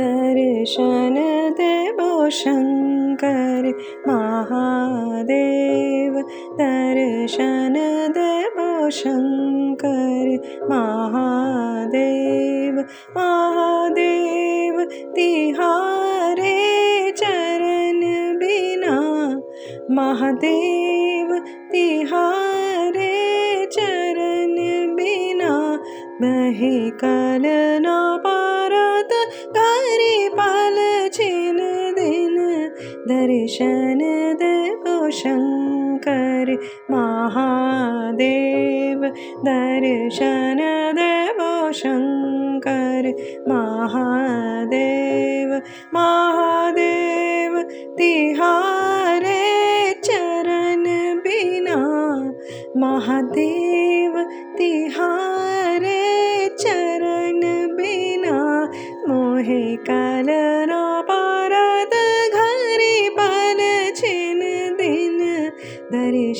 दर्शन देवो शङ्कर महादेव दर्शन देवो शङ्कर महादेव महादेव तिहारे चरण बिना। महादेव तिहारे चरण बिना। बहे कल ना घरे पाल छिन दिन दर्शन शङ्कर महादेव। दर्शन देवो शङ्कर महादेव महादेव तिहारे चरण बिना महादेव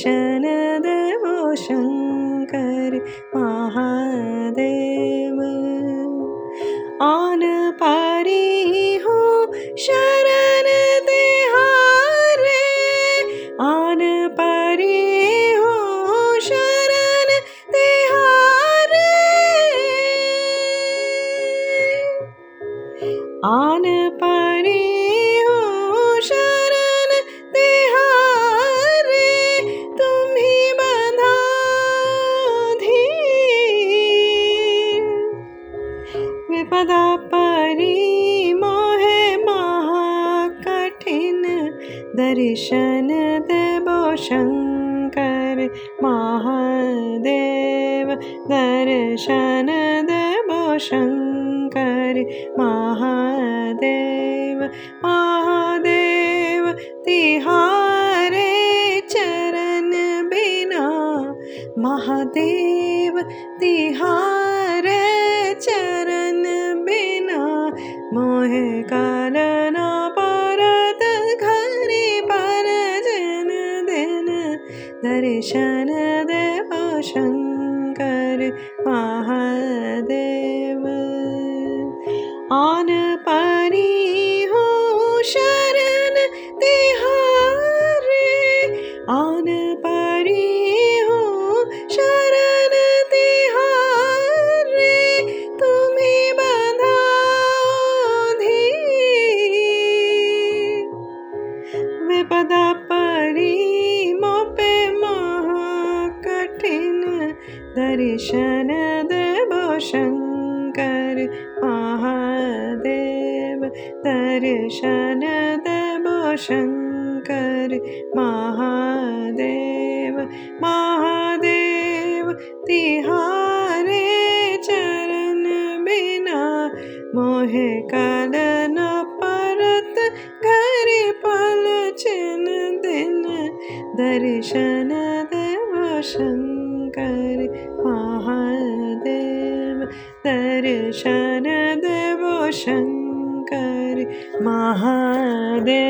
दर्शन देवो शङ्कर महादेव। आन पारी हो शरण तिहारे आन विपदा परी मोहे महाकठिन। दर्शन देवो शङ्कर महादेव। दर्शन देवो शङ्कर महादेव। महादेव, तिहारे चरण बिना। महादेव, तिहारे चरण बिना मोहे कालना पारत, घरे पार जन दिन दर्शन देव शङ्कर महादेव। आन परी हो शरण तिहारे आन परी देवो शङ्कर महादेव दर्शन देवो शङ्कर महादेव महादेव तिहारे चरण बिना मोहे कालन परत घरे पल छिन दिन दर्शन देव शङ्कर शन देवो शङ्करि महादे